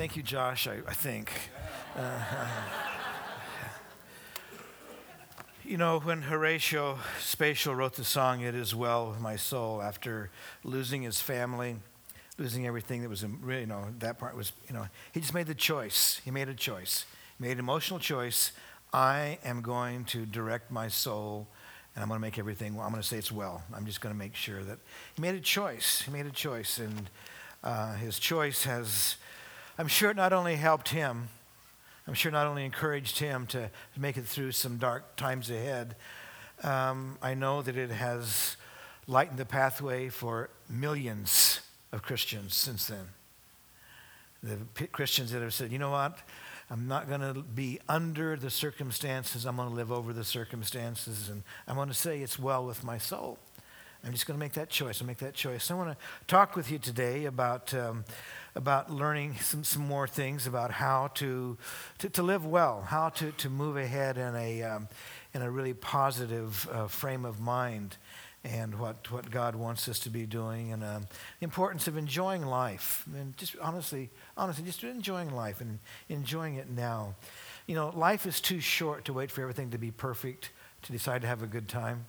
Thank you, Josh, I, I think. Uh, you know, when Horatio Spafford wrote the song, It Is Well With My Soul, after losing his family, losing everything that was, you know, that part was, you know, he just made the choice. He made a choice. He made an emotional choice. I am going to direct my soul and I'm going to make everything, well, I'm going to say it's well. I'm just going to make sure that he made a choice. He made a choice, and uh, his choice has, I'm sure, it not only helped him, I'm sure not only encouraged him to, make it through some dark times ahead, um, I know that it has lightened the pathway for millions of Christians since then. The Christians that have said, you know what? I'm not going to be under the circumstances. I'm going to live over the circumstances. And I'm going to say it's well with my soul. I'm just going to make that choice. I'll make that choice. I want to talk with you today about, um, about learning some, some more things about how to, to, to live well, how to, to move ahead in a, um, in a really positive uh, frame of mind and what, what God wants us to be doing and um, the importance of enjoying life. And just honestly, honestly, just enjoying life and enjoying it now. You know, life is too short to wait for everything to be perfect to decide to have a good time.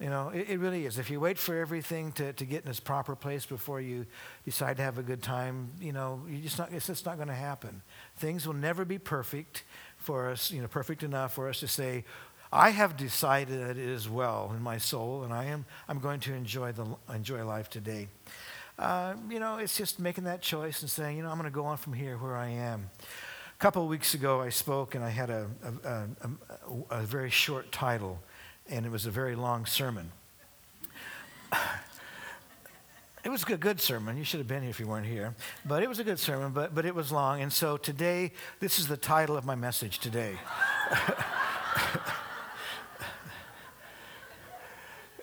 You know, it, it, really is. If you wait for everything to, to get in its proper place before you decide to have a good time, you know, you just not, it's just not going to happen. Things will never be perfect for us, you know, perfect enough for us to say, I have decided that it is well in my soul, and I am, I'm going to enjoy, the, enjoy life today. Uh, you know, it's just making that choice and saying, you know, I'm going to go on from here where I am. A couple of weeks ago, I spoke, and I had a, a, a, a very short title, and it was a very long sermon. It was a good sermon. You should have been here if you weren't here. But it was a good sermon, but, but it was long. And so today, this is the title of my message today.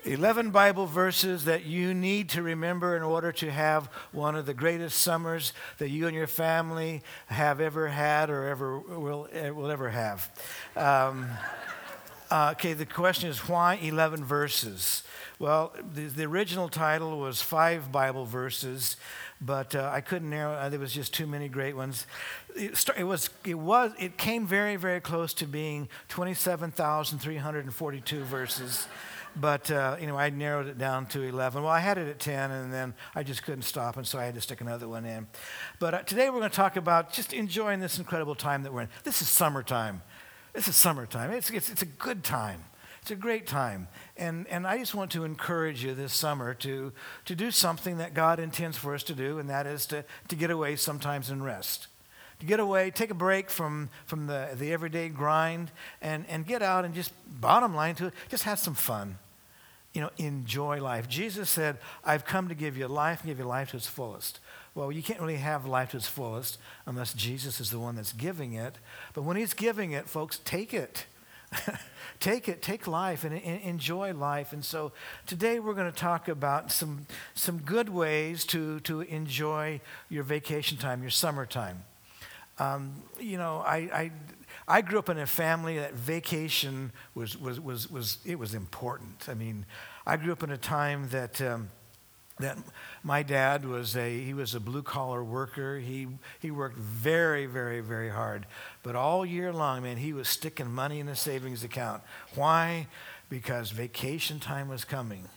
11 Bible verses that you need to remember in order to have one of the greatest summers that you and your family have ever had or ever will, will ever have. Um, uh, okay, the question is why 11 verses? Well, the, the original title was five Bible verses, but uh, I couldn't narrow. Uh, there was just too many great ones. It, it, was. It was. It came very, very close to being 27,342 verses but uh, you know, I narrowed it down to 11. Well, I had it at 10, and then I just couldn't stop, and so I had to stick another one in. But uh, today we're going to talk about just enjoying this incredible time that we're in. This is summertime. This is summertime. It's, it's, it's a good time. It's a great time. And, and I just want to encourage you this summer to, to do something that God intends for us to do, and that is to, to get away sometimes and rest to get away, take a break from, from the, the everyday grind, and, and get out and just, bottom line to it, just have some fun you know, enjoy life. Jesus said, I've come to give you life and give you life to its fullest. Well, you can't really have life to its fullest unless Jesus is the one that's giving it. But when he's giving it, folks, take it. take it, take life and, and, enjoy life. And so today we're going to talk about some, some good ways to, to enjoy your vacation time, your summertime. Um, you know, I, I, I grew up in a family that vacation was, was, was, was, it was important. I mean, I grew up in a time that, um, that my dad was a, he was a blue collar worker. He, he worked very, very, very hard. But all year long, man, he was sticking money in the savings account. Why? Because vacation time was coming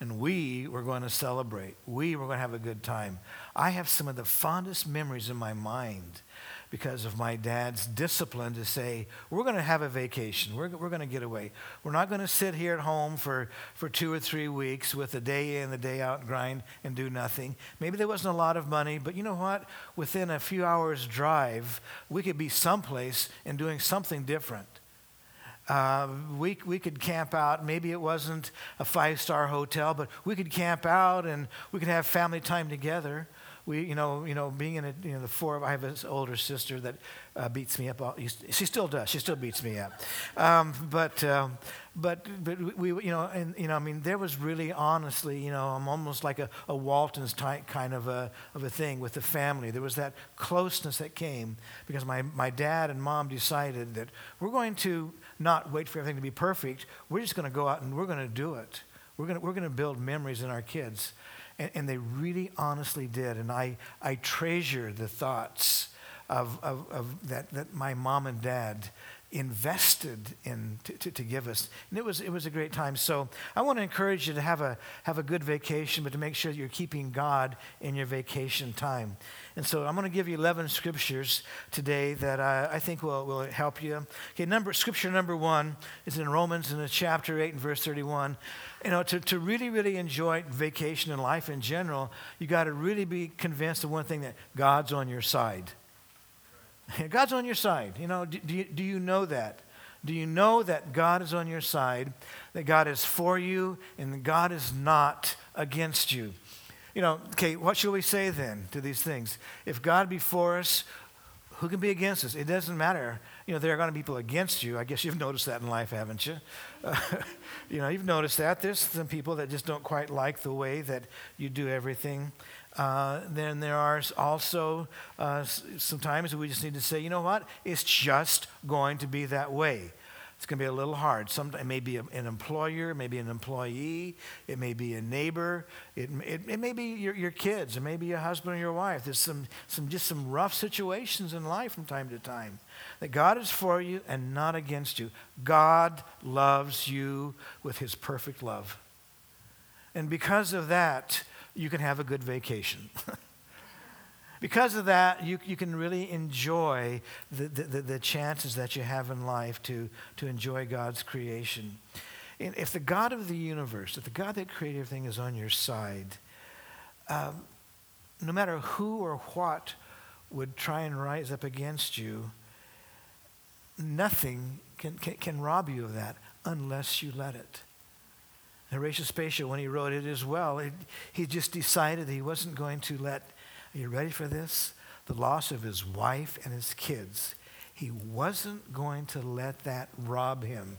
and we were going to celebrate. We were going to have a good time. I have some of the fondest memories in my mind because of my dad's discipline to say, we're going to have a vacation. We're, we're going to get away. We're not going to sit here at home for, for two or three weeks with a day in, the day out grind and do nothing. Maybe there wasn't a lot of money, but you know what? Within a few hours' drive, we could be someplace and doing something different. Uh, we, we could camp out. Maybe it wasn't a five star hotel, but we could camp out and we could have family time together we, you know, you know, being in a, you know, the four, I have an older sister that uh, beats me up. All, she still does. She still beats me up. Um, but, um, but, but we, you know, and, you know, I mean, there was really honestly, you know, I'm almost like a, a Walton's type kind of a, of a thing with the family. There was that closeness that came because my, my dad and mom decided that we're going to not wait for everything to be perfect. We're just going to go out and we're going to do it. We're going we're to build memories in our kids. And, and they really honestly did. And I, I treasure the thoughts of, of, of that, that my mom and dad invested in to, to, give us. And it was, it was a great time. So I want to encourage you to have a, have a good vacation, but to make sure you're keeping God in your vacation time. And so I'm going to give you 11 scriptures today that I, I think will, will help you. Okay, number, scripture number one is in Romans in the chapter 8 and verse 31. You know, to, to really, really enjoy vacation and life in general, you got to really be convinced of one thing that God's on your side. God's on your side. You know, do, do, you, do you know that? Do you know that God is on your side, that God is for you, and God is not against you? You know, okay, what should we say then to these things? If God be for us, who can be against us? It doesn't matter. You know, there are going to be people against you. I guess you've noticed that in life, haven't you? Uh, you know, you've noticed that. There's some people that just don't quite like the way that you do everything. Uh, then there are also uh, sometimes we just need to say, you know what? It's just going to be that way. It's going to be a little hard. Sometimes it may be an employer, maybe an employee, it may be a neighbor, it, it, it may be your, your kids, it may be your husband or your wife. There's some, some just some rough situations in life from time to time. That God is for you and not against you. God loves you with his perfect love. And because of that, you can have a good vacation. because of that, you, you can really enjoy the, the, the, chances that you have in life to, to enjoy God's creation. And if the God of the universe, if the God that created everything is on your side, um, no matter who or what would try and rise up against you, nothing can, can, can rob you of that unless you let it. Horatio Spafford, when he wrote it as well, it, he just decided he wasn't going to let, are you ready for this? The loss of his wife and his kids. He wasn't going to let that rob him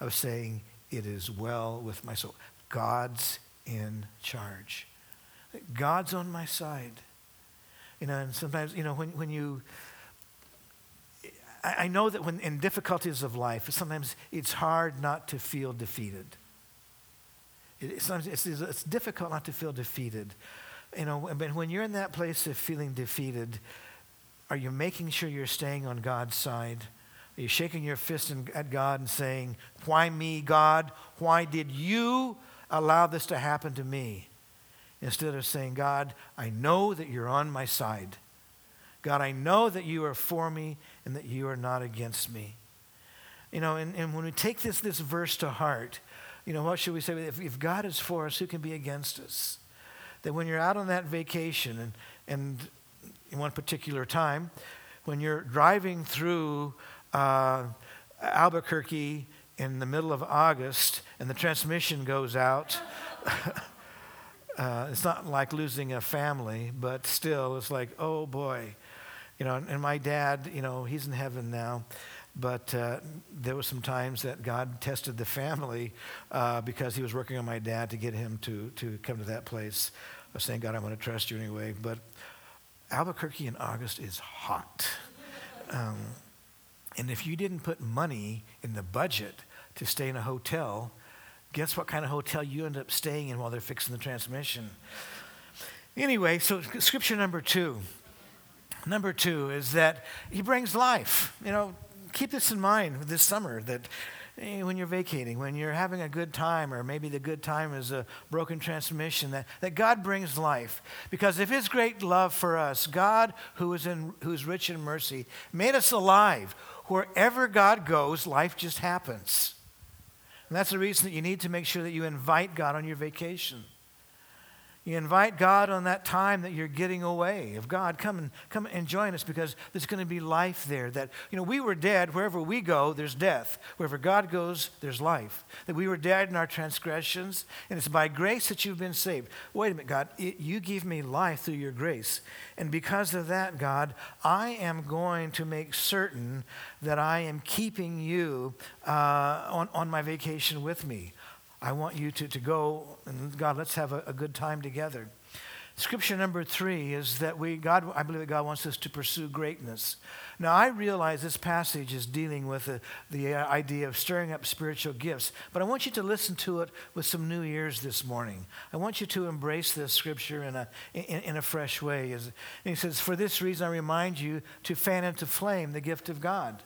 of saying, It is well with my soul. God's in charge. God's on my side. You know, and sometimes, you know, when, when you, I, I know that when in difficulties of life, sometimes it's hard not to feel defeated. It's, it's, it's difficult not to feel defeated. You know, but when you're in that place of feeling defeated, are you making sure you're staying on God's side? Are you shaking your fist in, at God and saying, Why me, God? Why did you allow this to happen to me? Instead of saying, God, I know that you're on my side. God, I know that you are for me and that you are not against me. You know, and, and when we take this, this verse to heart, you know, what should we say? If, if God is for us, who can be against us? That when you're out on that vacation and, and in one particular time, when you're driving through uh, Albuquerque in the middle of August and the transmission goes out, uh, it's not like losing a family, but still, it's like, oh boy. You know, and my dad, you know, he's in heaven now. But uh, there were some times that God tested the family uh, because He was working on my dad to get him to, to come to that place. Was saying, God, I'm going to trust you anyway. But Albuquerque in August is hot. Um, and if you didn't put money in the budget to stay in a hotel, guess what kind of hotel you end up staying in while they're fixing the transmission? Anyway, so scripture number two. Number two is that he brings life. You know, keep this in mind this summer that eh, when you're vacating, when you're having a good time, or maybe the good time is a broken transmission, that, that God brings life. Because of His great love for us, God, who is, in, who is rich in mercy, made us alive. Wherever God goes, life just happens. And that's the reason that you need to make sure that you invite God on your vacation. You invite God on that time that you're getting away. Of God, come and come and join us because there's going to be life there. That you know, we were dead. Wherever we go, there's death. Wherever God goes, there's life. That we were dead in our transgressions, and it's by grace that you've been saved. Wait a minute, God, it, you give me life through your grace, and because of that, God, I am going to make certain that I am keeping you uh, on on my vacation with me. I want you to, to go and God, let's have a, a good time together. Scripture number three is that we, God, I believe that God wants us to pursue greatness. Now, I realize this passage is dealing with the, the uh, idea of stirring up spiritual gifts, but I want you to listen to it with some new ears this morning. I want you to embrace this scripture in a, in, in a fresh way. And he says, For this reason, I remind you to fan into flame the gift of God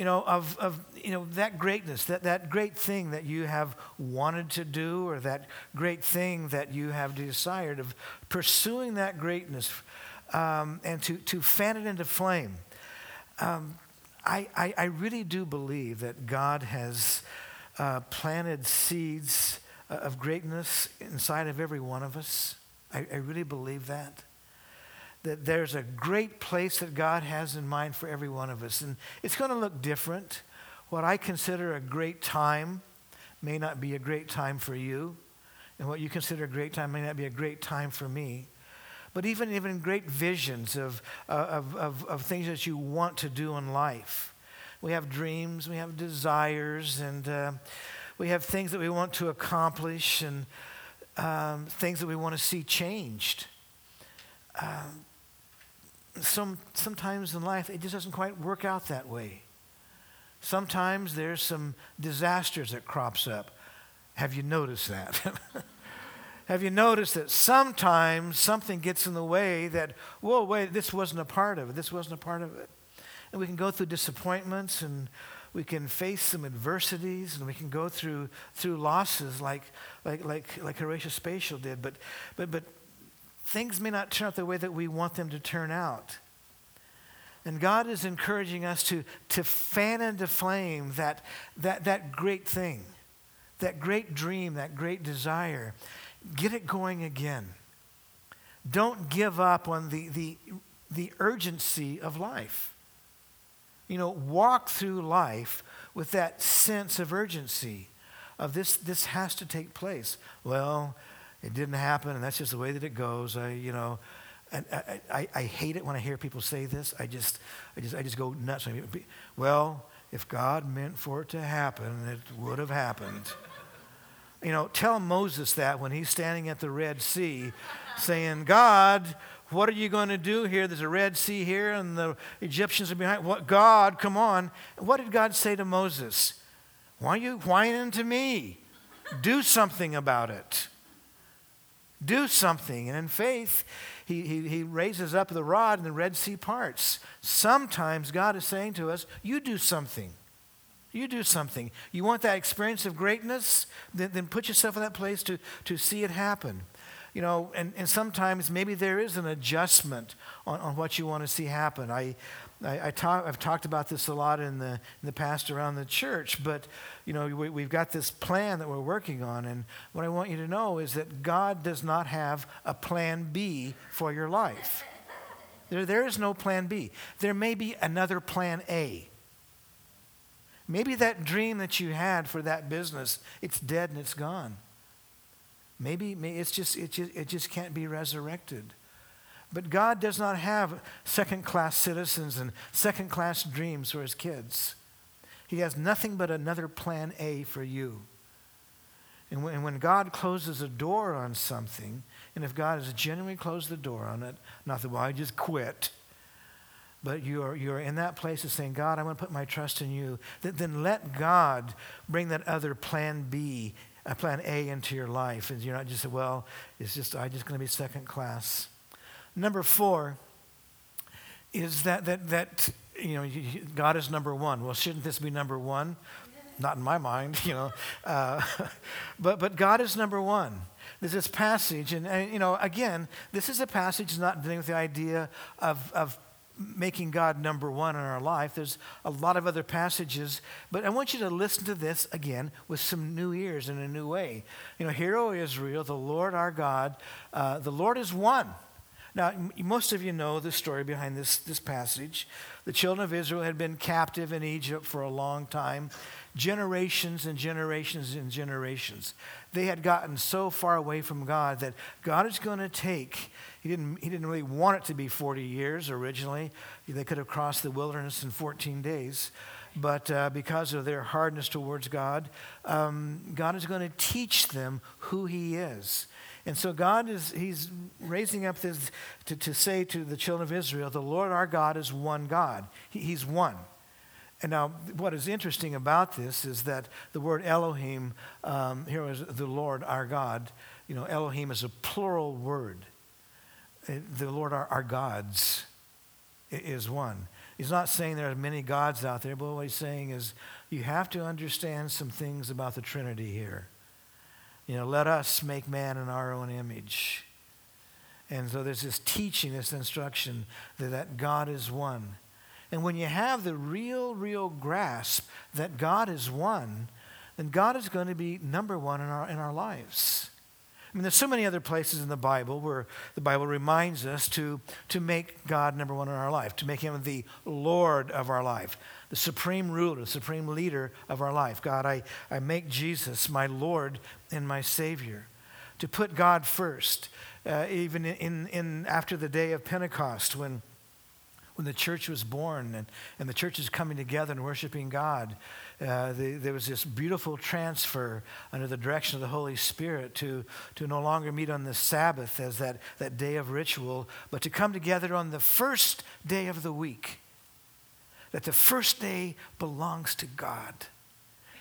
you know, of, of you know, that greatness, that, that great thing that you have wanted to do, or that great thing that you have desired, of pursuing that greatness um, and to, to fan it into flame. Um, I, I, I, really do believe that God has uh, planted seeds uh, of greatness inside of every one of us. I, I really believe that that there's a great place that God has in mind for every one of us. And it's going to look different. What I consider a great time may not be a great time for you. And what you consider a great time may not be a great time for me. But even, even great visions of, uh, of, of, of things that you want to do in life. We have dreams, we have desires, and uh, we have things that we want to accomplish and um, things that we want to see changed. Um, some, sometimes in life, it just doesn't quite work out that way. Sometimes there's some disasters that crops up. Have you noticed that? Have you noticed that sometimes something gets in the way that, whoa, wait, this wasn't a part of it. This wasn't a part of it. And we can go through disappointments and we can face some adversities and we can go through through losses like like like like Horatio Spafford did. But but but things may not turn out the way that we want them to turn out. And God is encouraging us to, to fan into flame that, that, that great thing, that great dream, that great desire. Get it going again. Don't give up on the, the, the urgency of life. You know, walk through life with that sense of urgency of this, this has to take place. Well, it didn't happen, and that's just the way that it goes. I, you know, and I, I, I hate it when I hear people say this. I just, I just, I just go nuts. Well, if God meant for it to happen, it would have happened. You know, tell Moses that when he's standing at the Red Sea, saying, God, what are you going to do here? There's a Red Sea here, and the Egyptians are behind. What, God, come on. What did God say to Moses? Why are you whining to me? Do something about it. Do something. And in faith, he, he, he raises up the rod and the Red Sea parts. Sometimes God is saying to us, You do something. You do something. You want that experience of greatness? Then, then put yourself in that place to, to see it happen. You know, and, and sometimes maybe there is an adjustment on, on what you want to see happen. I, I, I talk, I've talked about this a lot in the, in the past around the church, but you know, we, we've got this plan that we're working on, and what I want you to know is that God does not have a plan B for your life. There, there is no plan B. There may be another plan A. Maybe that dream that you had for that business, it's dead and it's gone. Maybe, maybe it's just, it, just, it just can't be resurrected. But God does not have second class citizens and second class dreams for his kids. He has nothing but another plan A for you. And when, God closes a door on something, and if God has genuinely closed the door on it, not that, well, I just quit, but you are, you are in that place of saying, God, I'm going to put my trust in you, then, then let God bring that other plan B, a plan A into your life. And you're not just, well, it's just, I'm just going to be second class. Number four is that, that, that you know, God is number one. Well, shouldn't this be number one? Not in my mind, you know. Uh, but, but God is number one. There's this passage, and, and, you know, again, this is a passage not dealing with the idea of, of making God number one in our life. There's a lot of other passages, but I want you to listen to this again with some new ears in a new way. You know, Hear, O Israel, the Lord our God, uh, the Lord is one. Now, most of you know the story behind this, this passage. The children of Israel had been captive in Egypt for a long time, generations and generations and generations. They had gotten so far away from God that God is going to take, he didn't, he didn't really want it to be 40 years originally. They could have crossed the wilderness in 14 days. But uh, because of their hardness towards God, um, God is going to teach them who He is. And so God is, he's raising up this to, to say to the children of Israel, the Lord our God is one God. He, he's one. And now, what is interesting about this is that the word Elohim, um, here is the Lord our God. You know, Elohim is a plural word. Uh, the Lord our, our gods is one. He's not saying there are many gods out there, but what he's saying is you have to understand some things about the Trinity here. You know, let us make man in our own image. And so there's this teaching, this instruction that, God is one. And when you have the real, real grasp that God is one, then God is going to be number one in our, in our lives. I mean, there's so many other places in the Bible where the Bible reminds us to, to make God number one in our life, to make him the Lord of our life, the supreme ruler, the supreme leader of our life. God, I, I make Jesus my Lord and my Savior. To put God first, uh, even in, in, after the day of Pentecost when when the church was born and, and the church is coming together and worshiping God, uh, the, there was this beautiful transfer under the direction of the Holy Spirit to, to no longer meet on the Sabbath as that, that day of ritual, but to come together on the first day of the week. That the first day belongs to God.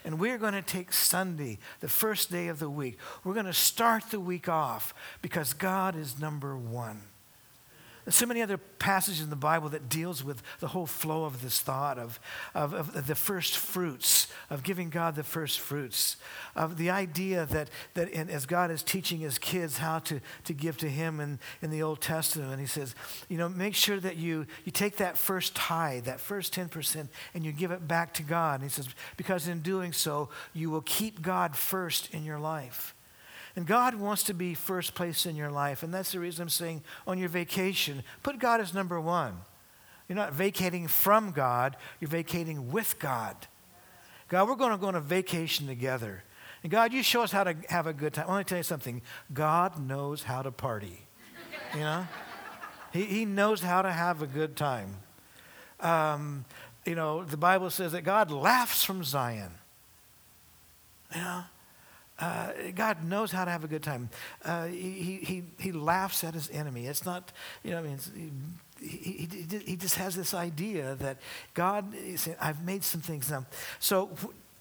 And we're going to take Sunday, the first day of the week. We're going to start the week off because God is number one. So many other passages in the Bible that deals with the whole flow of this thought of, of, of, the first fruits, of giving God the first fruits, of the idea that, that in, as God is teaching his kids how to, to give to him in, in the Old Testament, and he says, you know, make sure that you, you take that first tithe, that first 10%, and you give it back to God. And he says, because in doing so, you will keep God first in your life. And God wants to be first place in your life. And that's the reason I'm saying on your vacation, put God as number one. You're not vacating from God, you're vacating with God. God, we're going to go on a vacation together. And God, you show us how to have a good time. Let me tell you something God knows how to party. You know? he, he knows how to have a good time. Um, you know, the Bible says that God laughs from Zion. You know? Uh, God knows how to have a good time. Uh, he, he, he laughs at his enemy. It's not, you know, I mean, he, he, he just has this idea that God, saying, I've made some things now. So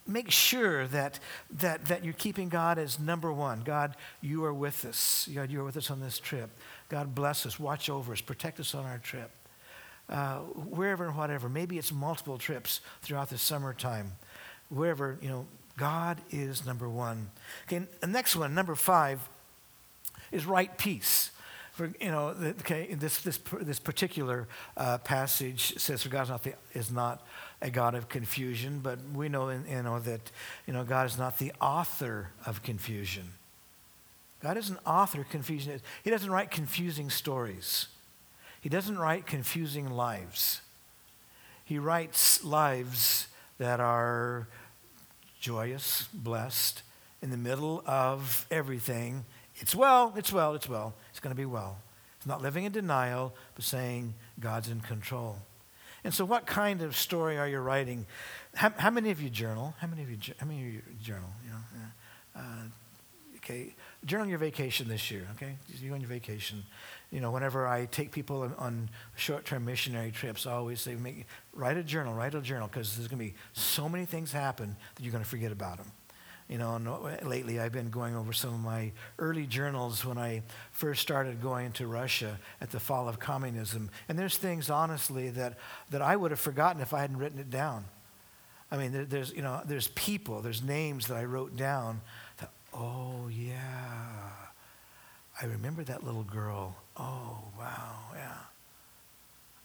make sure that, that, that you're keeping God as number one. God, you are with us. God, you are with us on this trip. God, bless us, watch over us, protect us on our trip. Uh, wherever and whatever. Maybe it's multiple trips throughout the summertime. Wherever, you know, God is number one. Okay, the next one, number five, is right peace. For, you know, okay, this, this, this particular uh, passage says, for God is not, the, is not a God of confusion, but we know, in, you know that you know, God is not the author of confusion. God isn't author of confusion. He doesn't write confusing stories. He doesn't write confusing lives. He writes lives that are joyous, blessed, in the middle of everything. It's well, it's well, it's well. It's going to be well. It's not living in denial, but saying God's in control. And so, what kind of story are you writing? How, how many of you journal? How many of you? How many of you journal? You know, uh, okay, journal your vacation this year. Okay, you on your vacation you know, whenever I take people on, short-term missionary trips, I always say, make, write a journal, write a journal, because there's going to be so many things happen that you're going to forget about them. You know, and uh, lately I've been going over some of my early journals when I first started going to Russia at the fall of communism. And there's things, honestly, that, that I would have forgotten if I hadn't written it down. I mean, there, there's, you know, there's people, there's names that I wrote down that, oh, yeah, I remember that little girl Oh, wow, yeah.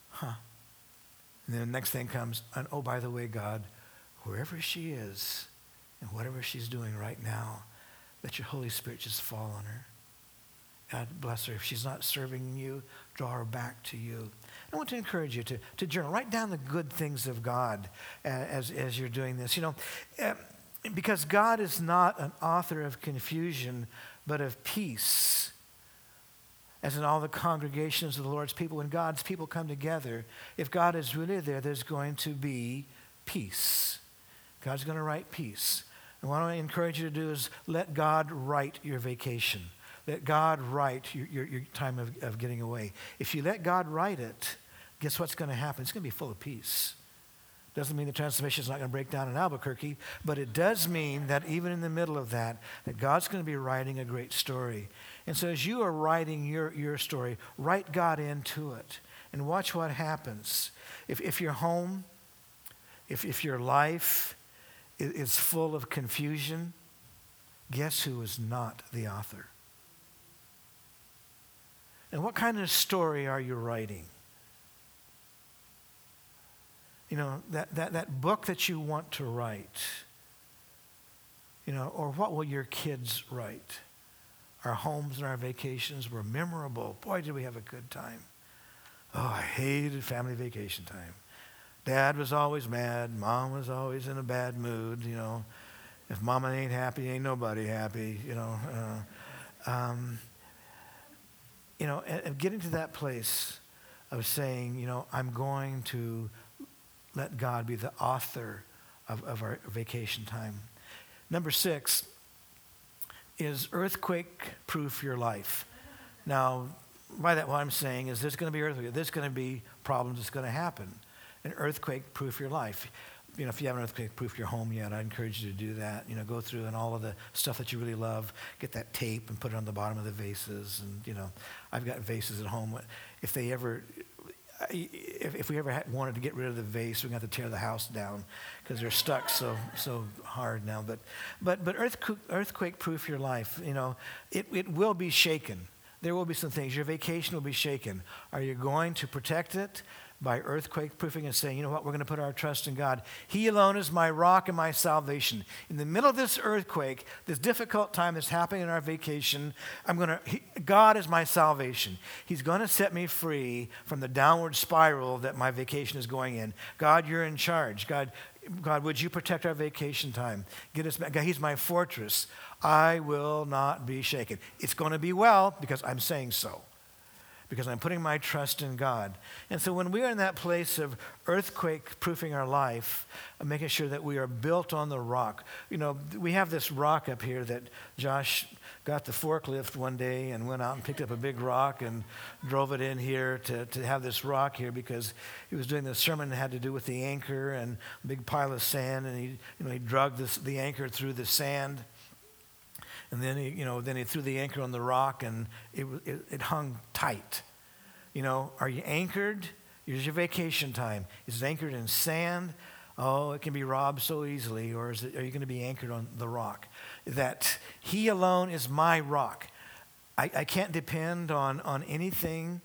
Huh. And then the next thing comes, and oh, by the way, God, wherever she is and whatever she's doing right now, let your Holy Spirit just fall on her. God bless her. If she's not serving you, draw her back to you. I want to encourage you to, to journal. Write down the good things of God as, as you're doing this. You know, eh, because God is not an author of confusion, but of peace as in all the congregations of the Lord's people, when God's people come together, if God is really there, there's going to be peace. God's going to write peace. And what I encourage you to do is let God write your vacation. let God write your, your, your time of, of getting away. If you let God write it, guess what's going to happen? It's going to be full of peace. Doesn't mean the transmission is not going to break down in Albuquerque, but it does mean that even in the middle of that, that God's going to be writing a great story. And so as you are writing your, your story, write God into it and watch what happens. If, if your home, if, if your life is full of confusion, guess who is not the author? And what kind of story are you writing? You know, that, that, that book that you want to write, you know, or what will your kids write? Our homes and our vacations were memorable. Boy, did we have a good time. Oh, I hated family vacation time. Dad was always mad. Mom was always in a bad mood, you know. If mama ain't happy, ain't nobody happy, you know. Uh, um, you know, and, and getting to that place of saying, you know, I'm going to let God be the author of, of our vacation time. Number six is earthquake proof your life. Now, by that, what I'm saying is there's going to be earthquake, there's going to be problems that's going to happen. An earthquake proof your life. You know, if you haven't earthquake proof your home yet, I encourage you to do that. You know, go through and all of the stuff that you really love, get that tape and put it on the bottom of the vases. And, you know, I've got vases at home. If they ever, if, if we ever had, wanted to get rid of the vase, to have to tear the house down because they're stuck so, so hard now. But, but, but earthquake, earthquake proof your life. You know, it, it will be shaken. There will be some things. Your vacation will be shaken. Are you going to protect it? By earthquake proofing and saying, you know what, we're going to put our trust in God. He alone is my rock and my salvation. In the middle of this earthquake, this difficult time that's happening in our vacation, I'm going to, he, God is my salvation. He's going to set me free from the downward spiral that my vacation is going in. God, you're in charge. God, God, would you protect our vacation time? Get us back. God, he's my fortress. I will not be shaken. It's going to be well because I'm saying so because I'm putting my trust in God. And so when we are in that place of earthquake proofing our life, uh, making sure that we are built on the rock. You know, we have this rock up here that Josh got the forklift one day and went out and picked up a big rock and drove it in here to, to have this rock here because he was doing the sermon that had to do with the anchor and a big pile of sand and he, you know, he dragged this, the anchor through the sand and then he, you know, then he threw the anchor on the rock and it, it, it hung tight. You know, are you anchored? Here's your vacation time. Is it anchored in sand? Oh, it can be robbed so easily. Or is it, are you going to be anchored on the rock? That He alone is my rock. I, I can't depend on, on anything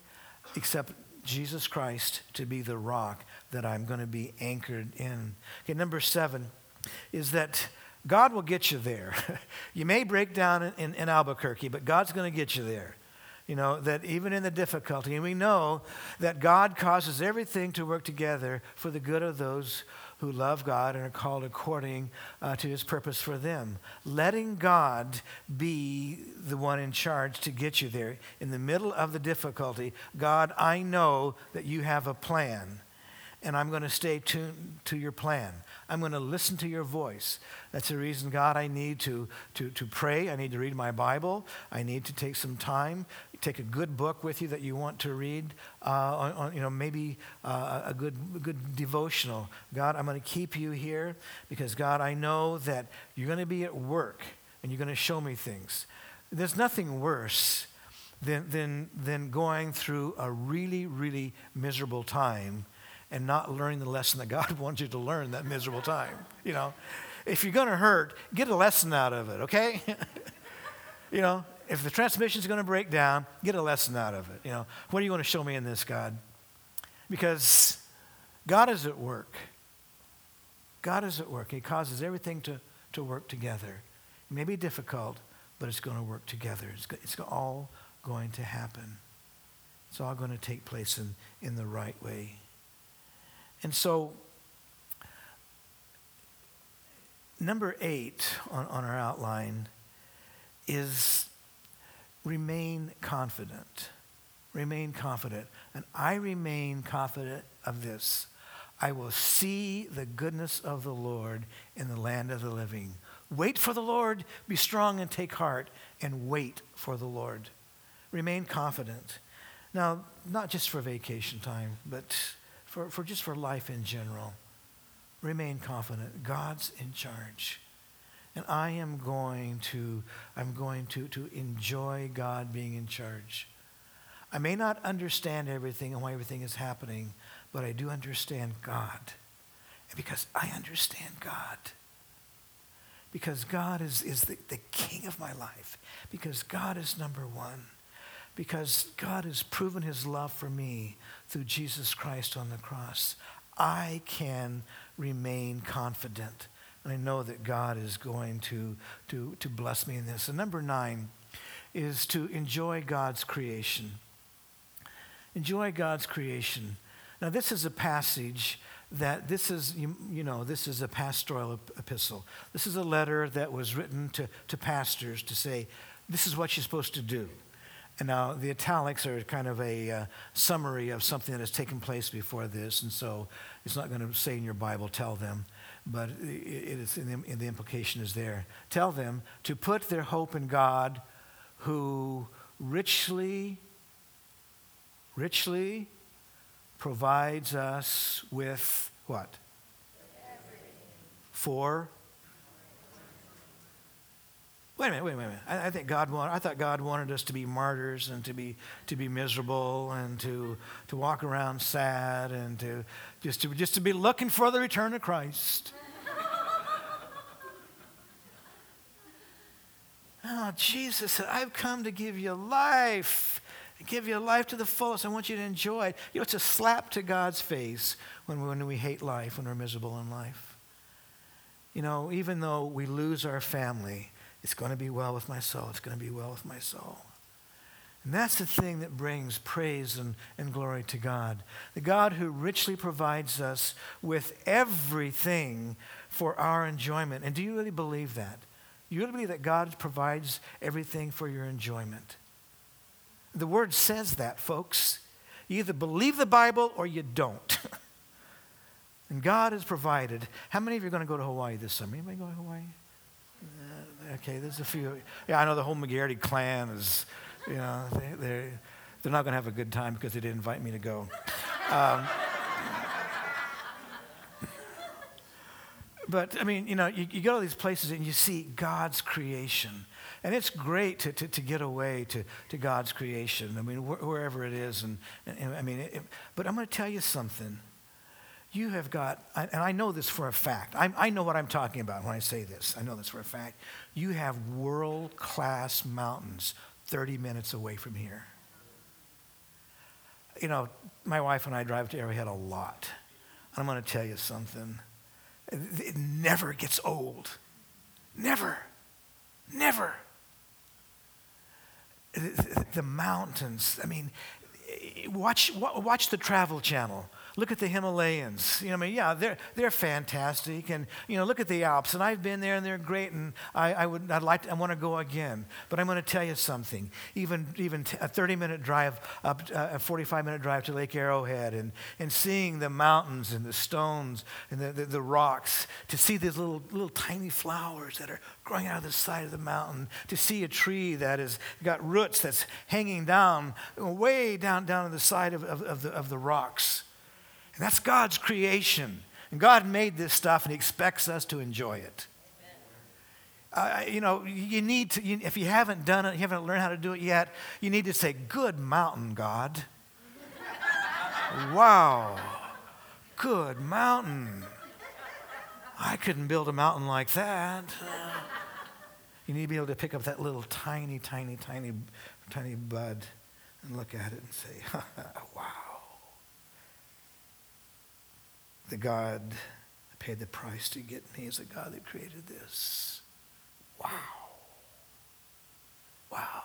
except Jesus Christ to be the rock that I'm going to be anchored in. Okay, number seven is that God will get you there. you may break down in, in, in Albuquerque, but God's going to get you there. You know, that even in the difficulty, and we know that God causes everything to work together for the good of those who love God and are called according uh, to his purpose for them. Letting God be the one in charge to get you there. In the middle of the difficulty, God, I know that you have a plan, and I'm going to stay tuned to your plan. I'm going to listen to your voice. That's the reason, God, I need to, to, to pray. I need to read my Bible. I need to take some time. Take a good book with you that you want to read, uh, on, on, you know, maybe uh, a good, good devotional. God, I'm going to keep you here because, God, I know that you're going to be at work and you're going to show me things. There's nothing worse than, than, than going through a really, really miserable time and not learning the lesson that God wants you to learn that miserable time. You know, if you're going to hurt, get a lesson out of it, okay? you know, if the transmission is going to break down, get a lesson out of it. You know, what do you want to show me in this, God? Because God is at work. God is at work. He causes everything to, to work together. It may be difficult, but it's going to work together. It's, it's all going to happen. It's all going to take place in, in the right way. And so, number eight on, on our outline is remain confident. Remain confident. And I remain confident of this. I will see the goodness of the Lord in the land of the living. Wait for the Lord, be strong and take heart, and wait for the Lord. Remain confident. Now, not just for vacation time, but for, for just for life in general. Remain confident. God's in charge. And I am going to, I'm going to, to enjoy God being in charge. I may not understand everything and why everything is happening, but I do understand God. And because I understand God, because God is, is the, the king of my life, because God is number one, because God has proven his love for me through Jesus Christ on the cross, I can remain confident. And I know that God is going to, to, to bless me in this. And number nine is to enjoy God's creation. Enjoy God's creation. Now, this is a passage that this is, you, you, know, this is a pastoral epistle. This is a letter that was written to, to pastors to say, this is what you're supposed to do. And now the italics are kind of a uh, summary of something that has taken place before this. And so it's not going to say in your Bible, tell them, but it, it is in the, in the implication is there. Tell them to put their hope in God who richly, richly provides us with what? For Wait a minute, wait a minute. I, I think God wanted, I thought God wanted us to be martyrs and to be, to be miserable and to, to walk around sad and to just, to just to be looking for the return of Christ. oh, Jesus said, I've come to give you life give your life to the fullest. I want you to enjoy it. You know, it's a slap to God's face when, when we hate life, when we're miserable in life. You know, even though we lose our family, it's going to be well with my soul. It's going to be well with my soul. And that's the thing that brings praise and, and glory to God. The God who richly provides us with everything for our enjoyment. And do you really believe that? You really believe that God provides everything for your enjoyment? The word says that, folks. You either believe the Bible or you don't. and God has provided. How many of you are going to go to Hawaii this summer? Anybody going to Hawaii? Okay, there's a few. Yeah, I know the whole McGarity clan is, you know, they, they're, they're not going to have a good time because they didn't invite me to go. Um, but I mean, you know, you, you go to these places and you see God's creation. And it's great to, to, to get away to, to God's creation. I mean, wh- wherever it is. And, and I mean, it, but I'm going to tell you something. You have got, and I know this for a fact. I, I know what I'm talking about when I say this. I know this for a fact. You have world class mountains 30 minutes away from here. You know, my wife and I drive to Arrowhead a lot. I'm going to tell you something. It never gets old. Never. Never the mountains. I mean, watch, watch the Travel Channel. Look at the Himalayans. You know, I mean, yeah, they're, they're fantastic. And, you know, look at the Alps. And I've been there and they're great. And I, I would, I'd like to, I want to go again. But I'm going to tell you something. Even, even a 30 minute drive up, uh, a 45 minute drive to Lake Arrowhead and, and seeing the mountains and the stones and the, the, the rocks, to see these little, little tiny flowers that are growing out of the side of the mountain, to see a tree that has got roots that's hanging down, way down, down to the side of, of, of the, of the rocks and that's God's creation. And God made this stuff and He expects us to enjoy it. Uh, you know, you need to, you, if you haven't done it, you haven't learned how to do it yet, you need to say, Good mountain, God. wow. Good mountain. I couldn't build a mountain like that. You need to be able to pick up that little tiny, tiny, tiny, tiny bud and look at it and say, wow the God that paid the price to get me is the God that created this. Wow. Wow.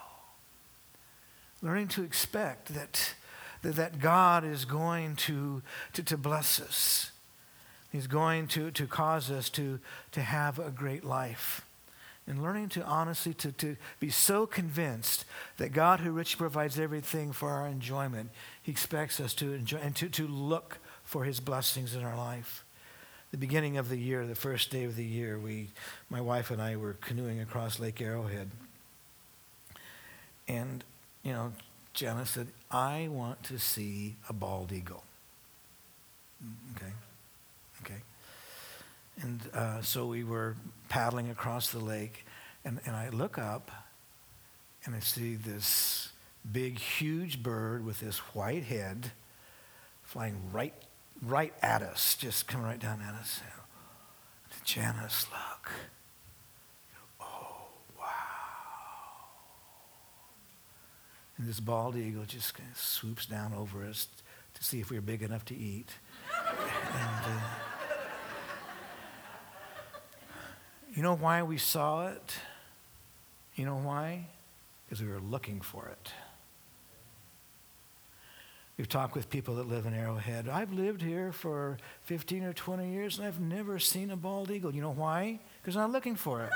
Learning to expect that, that, that God is going to, to, to bless us. He's going to, to cause us to, to have a great life. And learning to honestly to, to be so convinced that God who richly provides everything for our enjoyment, he expects us to enjoy and to, to look for his blessings in our life. the beginning of the year, the first day of the year, we, my wife and I were canoeing across Lake Arrowhead. And, you know, Janice said, I want to see a bald eagle. Okay. Okay. And uh, so we were paddling across the lake, and, and I look up and I see this big, huge bird with this white head flying right, right at us, just coming right down at us. Janice, look. Oh, wow. And this bald eagle just kind of swoops down over us to see if we are big enough to eat. and, uh, you know why we saw it? You know why? Because we were looking for it. We've talked with people that live in Arrowhead. I've lived here for 15 or 20 years and I've never seen a bald eagle. You know why? Because I'm not looking for it.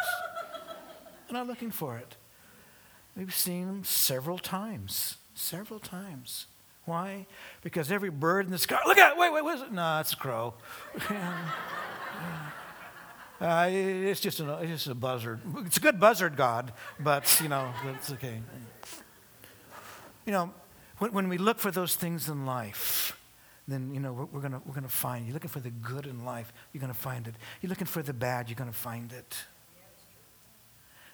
I'm not looking for it. We've seen them several times. Several times. Why? Because every bird in the sky, look at it, wait, wait, what is it? No, it's a crow. uh, it's, just a, it's just a buzzard. It's a good buzzard, God, but, you know, it's okay. You know, when, when we look for those things in life, then you know we're, we're gonna we're gonna find. You're looking for the good in life, you're gonna find it. You're looking for the bad, you're gonna find it.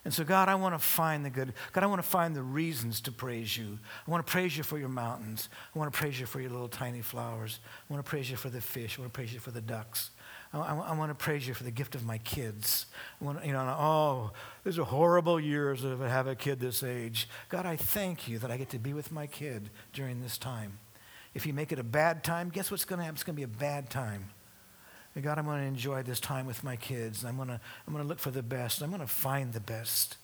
And so, God, I want to find the good. God, I want to find the reasons to praise you. I want to praise you for your mountains. I want to praise you for your little tiny flowers. I want to praise you for the fish. I want to praise you for the ducks. I, I, I want to praise you for the gift of my kids. I want, you know, oh, these are horrible years to have a kid this age. God, I thank you that I get to be with my kid during this time. If you make it a bad time, guess what's going to happen? It's going to be a bad time. God, I'm going to enjoy this time with my kids. I'm going to, I'm going to look for the best. I'm going to find the best.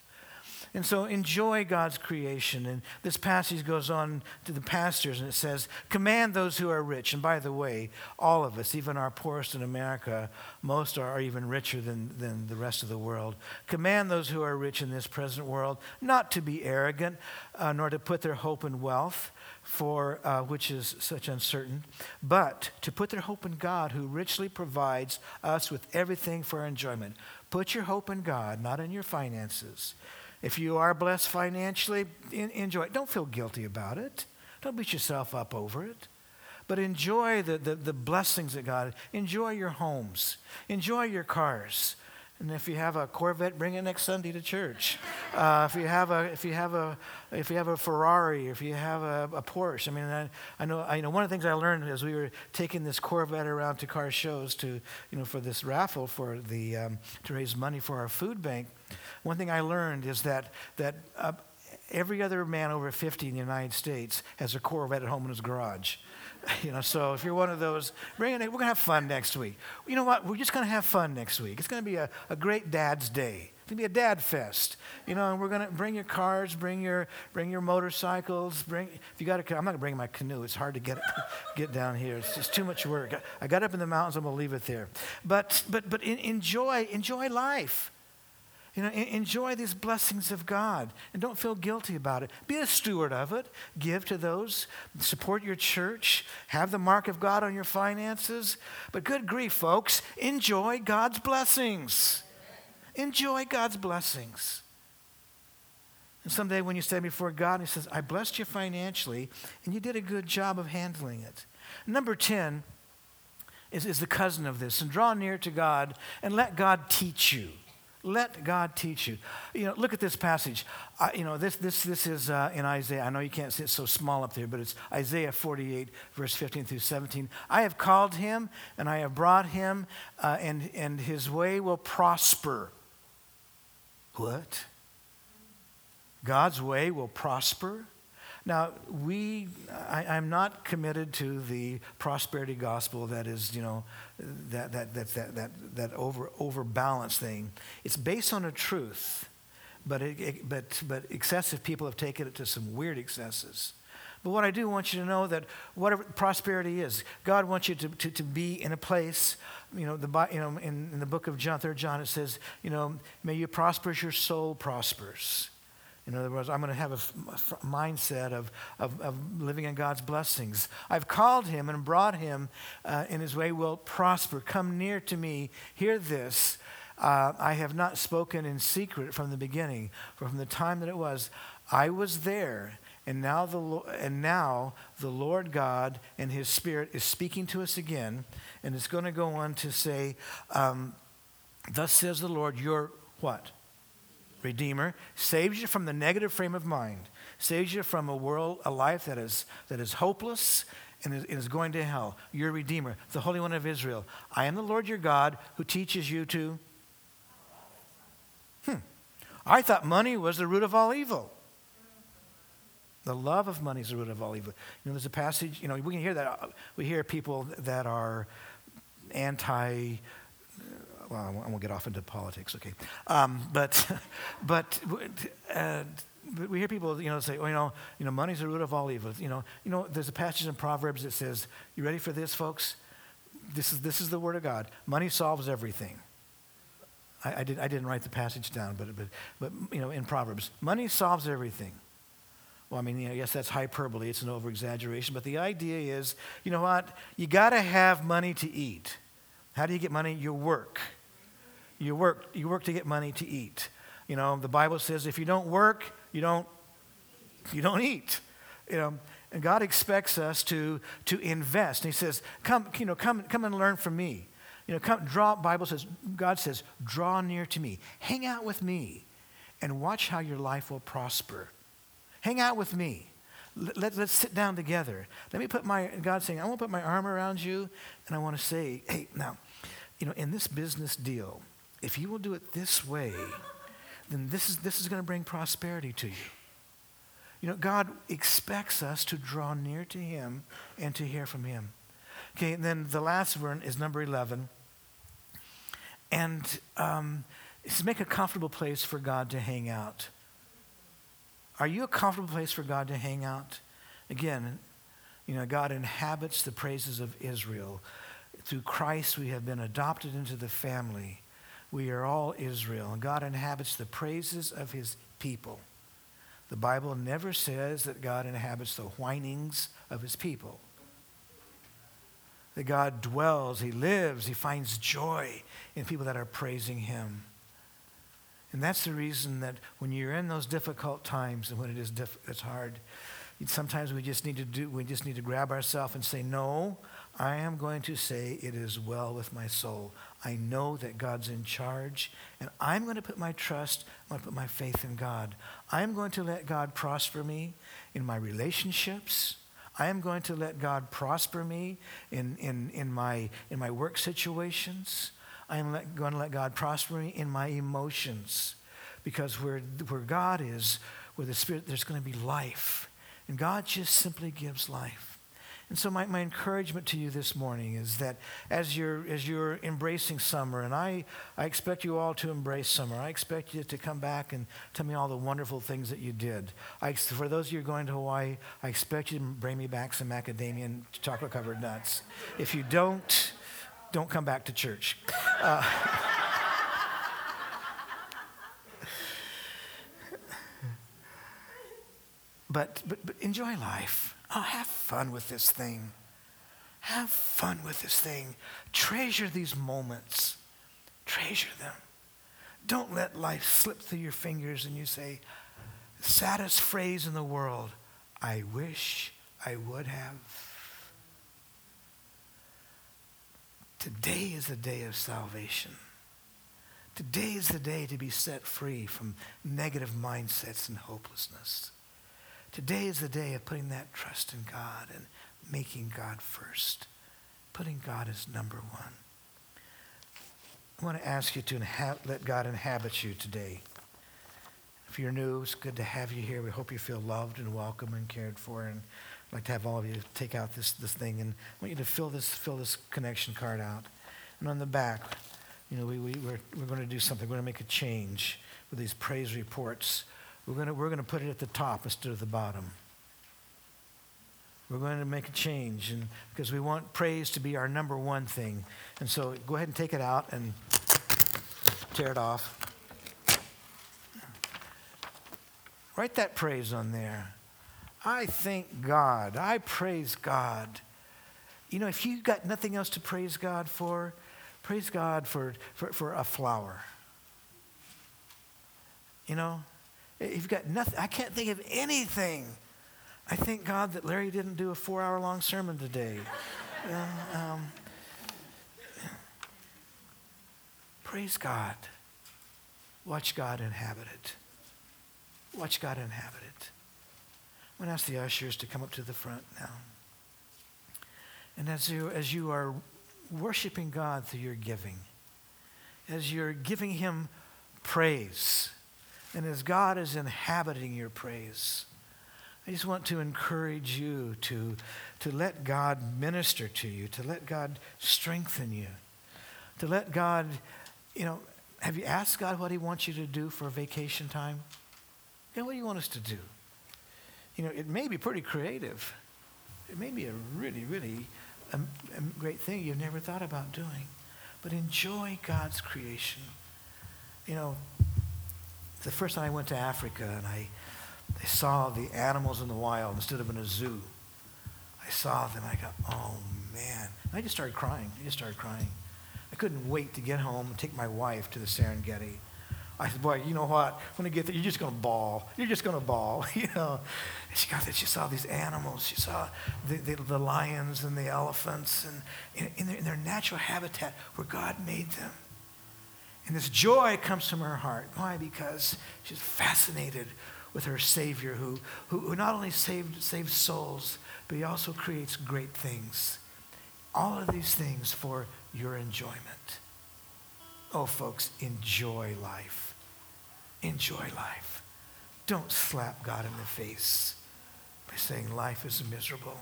And so enjoy God's creation. And this passage goes on to the pastors and it says, Command those who are rich. And by the way, all of us, even our poorest in America, most are even richer than, than the rest of the world. Command those who are rich in this present world not to be arrogant, uh, nor to put their hope in wealth. For uh, which is such uncertain, but to put their hope in God, who richly provides us with everything for our enjoyment. Put your hope in God, not in your finances. If you are blessed financially, enjoy it. Don't feel guilty about it. Don't beat yourself up over it. But enjoy the, the, the blessings of God. Enjoy your homes. Enjoy your cars. And if you have a Corvette, bring it next Sunday to church. Uh, if you have a, if you have a, if you have a Ferrari, if you have a, a Porsche. I mean, I, I, know, I know one of the things I learned as we were taking this Corvette around to car shows to, you know, for this raffle for the um, to raise money for our food bank. One thing I learned is that that. Uh, every other man over 50 in the United States has a Corvette at home in his garage. You know, so if you're one of those, bring it. We're gonna have fun next week. You know what? We're just gonna have fun next week. It's gonna be a, a great dad's day. It's gonna be a dad fest. You know, and we're gonna bring your cars, bring your bring your motorcycles. Bring if you got a. I'm not gonna bring my canoe. It's hard to get get down here. It's just too much work. I got up in the mountains. I'm gonna leave it there. But but but enjoy enjoy life. You know, enjoy these blessings of God and don't feel guilty about it. Be a steward of it. Give to those, support your church, have the mark of God on your finances. But good grief, folks, enjoy God's blessings. Enjoy God's blessings. And someday when you stand before God and He says, I blessed you financially, and you did a good job of handling it. Number 10 is, is the cousin of this. And draw near to God and let God teach you. Let God teach you. You know, look at this passage. You know, this, this, this is uh, in Isaiah. I know you can't see it so small up there, but it's Isaiah 48, verse 15 through 17. I have called him and I have brought him, uh, and, and his way will prosper. What? God's way will prosper? Now, we, I, am not committed to the prosperity gospel that is, you know, that, that, that, that, that, that over, overbalance thing. It's based on a truth, but, it, it, but, but excessive people have taken it to some weird excesses. But what I do want you to know that whatever prosperity is, God wants you to, to, to be in a place, you know, the, you know in, in the book of John, 3 John, it says, you know, may you prosper as your soul prospers. In other words, I'm going to have a mindset of, of, of, living in God's blessings. I've called him and brought him uh, in his way will prosper. Come near to me. Hear this. Uh, I have not spoken in secret from the beginning, for from the time that it was, I was there. And now, the, and now the Lord God and his Spirit is speaking to us again. And it's going to go on to say, um, Thus says the Lord, your what? Redeemer, saves you from the negative frame of mind, saves you from a world, a life that is, that is hopeless and is, is going to hell. Your Redeemer, the Holy One of Israel. I am the Lord your God who teaches you to. Hmm. I thought money was the root of all evil. The love of money is the root of all evil. You know, there's a passage, you know, we can hear that. We hear people that are anti well, I won't get off into politics, okay. Um, but, but, uh, but we hear people, you know, say, oh, you know, you know, money's the root of all evil. You know, you know, there's a passage in Proverbs that says, you ready for this, folks? This is, this is the word of God. Money solves everything. I, I, did, I didn't write the passage down, but, but, but, you know, in Proverbs, money solves everything. Well, I mean, you know, yes, that's hyperbole. It's an over exaggeration. But the idea is, you know what? You got to have money to eat. How do you get money? You work. You work, you work to get money to eat. You know, the Bible says if you don't work, you don't, you don't eat. You know, and God expects us to, to invest. And he says, come, you know, come, come and learn from me. You know, come, draw, Bible says, God says, draw near to me. Hang out with me and watch how your life will prosper. Hang out with me. Let, let, us sit down together. Let me put my, God's saying, I want to put my arm around you and I want to say, hey, now, you know, in this business deal, if you will do it this way, then this is, this is going to bring prosperity to you. You know, God expects us to draw near to Him and to hear from Him. Okay, and then the last one is number 11. And um, it's make a comfortable place for God to hang out. Are you a comfortable place for God to hang out? Again, you know, God inhabits the praises of Israel. Through Christ, we have been adopted into the family. We are all Israel, and God inhabits the praises of his people. The Bible never says that God inhabits the whinings of his people. That God dwells, he lives, he finds joy in people that are praising him. And that's the reason that when you're in those difficult times and when it is diff- it's hard, sometimes we just need to do we just need to grab ourselves and say, No, I am going to say it is well with my soul. I know that God's in charge, and I'm going to put my trust, I'm going to put my faith in God. I'm going to let God prosper me in my relationships. I am going to let God prosper me in, in, in, my, in my work situations. I am let, going to let God prosper me in my emotions. Because where, where God is, where the Spirit, there's going to be life. And God just simply gives life. And so my, my encouragement to you this morning is that as you're, as you're embracing summer, and I, I expect you all to embrace summer, I expect you to come back and tell me all the wonderful things that you did. I, for those of you going to Hawaii, I expect you to bring me back some macadamia and chocolate-covered nuts. If you don't, don't come back to church. Uh, but, but, but enjoy life. Oh, have fun with this thing. Have fun with this thing. Treasure these moments. Treasure them. Don't let life slip through your fingers and you say, saddest phrase in the world, I wish I would have. Today is the day of salvation. Today is the day to be set free from negative mindsets and hopelessness. Today is the day of putting that trust in God and making God first, putting God as number one. I want to ask you to inha- let God inhabit you today. If you're new, it's good to have you here. We hope you feel loved and welcome and cared for. And I'd like to have all of you take out this, this thing and I want you to fill this, fill this connection card out. And on the back, you know, we, we, we're, we're going to do something. We're going to make a change with these praise reports. We're going to, we're going to put it at the top instead of the bottom. We're going to make a change and, because we want praise to be our number one thing. And so go ahead and take it out and tear it off. Write that praise on there. I thank God. I praise God. You know, if you've got nothing else to praise God for, praise God for, for, for a flower. You know, you've got nothing, I can't think of anything. I thank God that Larry didn't do a four hour long sermon today. um, praise God. Watch God inhabit it. Watch God inhabit it. I'm going to ask the ushers to come up to the front now. And as you, as you are worshiping God through your giving, as you're giving Him praise, and as God is inhabiting your praise, I just want to encourage you to, to let God minister to you, to let God strengthen you, to let God, you know, have you asked God what He wants you to do for vacation time? Okay, what do you want us to do? You know, it may be pretty creative. It may be a really, really a, a great thing you've never thought about doing. But enjoy God's creation. You know, the first time I went to Africa and I, I saw the animals in the wild instead of in a zoo, I saw them. I go, oh man. And I just started crying. I just started crying. I couldn't wait to get home and take my wife to the Serengeti. I said, boy, you know what? When I get there, you're just going to bawl. You're just going to bawl, you know. And she got there. She saw these animals. She saw the, the, the lions and the elephants and in, in, their, in their natural habitat where God made them. And this joy comes from her heart. Why? Because she's fascinated with her Savior who, who, who not only saved, saved souls, but he also creates great things. All of these things for your enjoyment. Oh, folks, enjoy life. Enjoy life. Don't slap God in the face by saying life is miserable.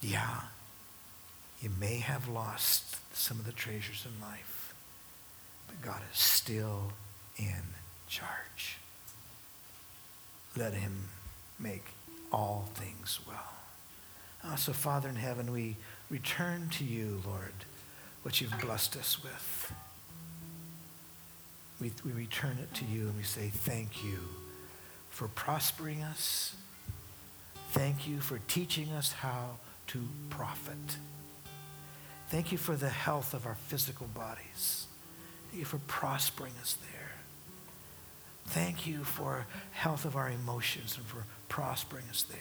Yeah, you may have lost some of the treasures in life but God is still in charge. Let him make all things well. Uh, so, Father in heaven, we return to you, Lord, what you've blessed us with. We, we return it to you and we say, Thank you for prospering us. Thank you for teaching us how to profit. Thank you for the health of our physical bodies. You for prospering us there. Thank you for health of our emotions and for prospering us there.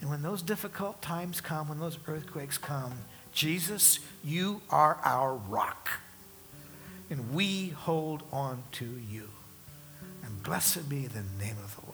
And when those difficult times come, when those earthquakes come, Jesus, you are our rock. And we hold on to you. And blessed be the name of the Lord.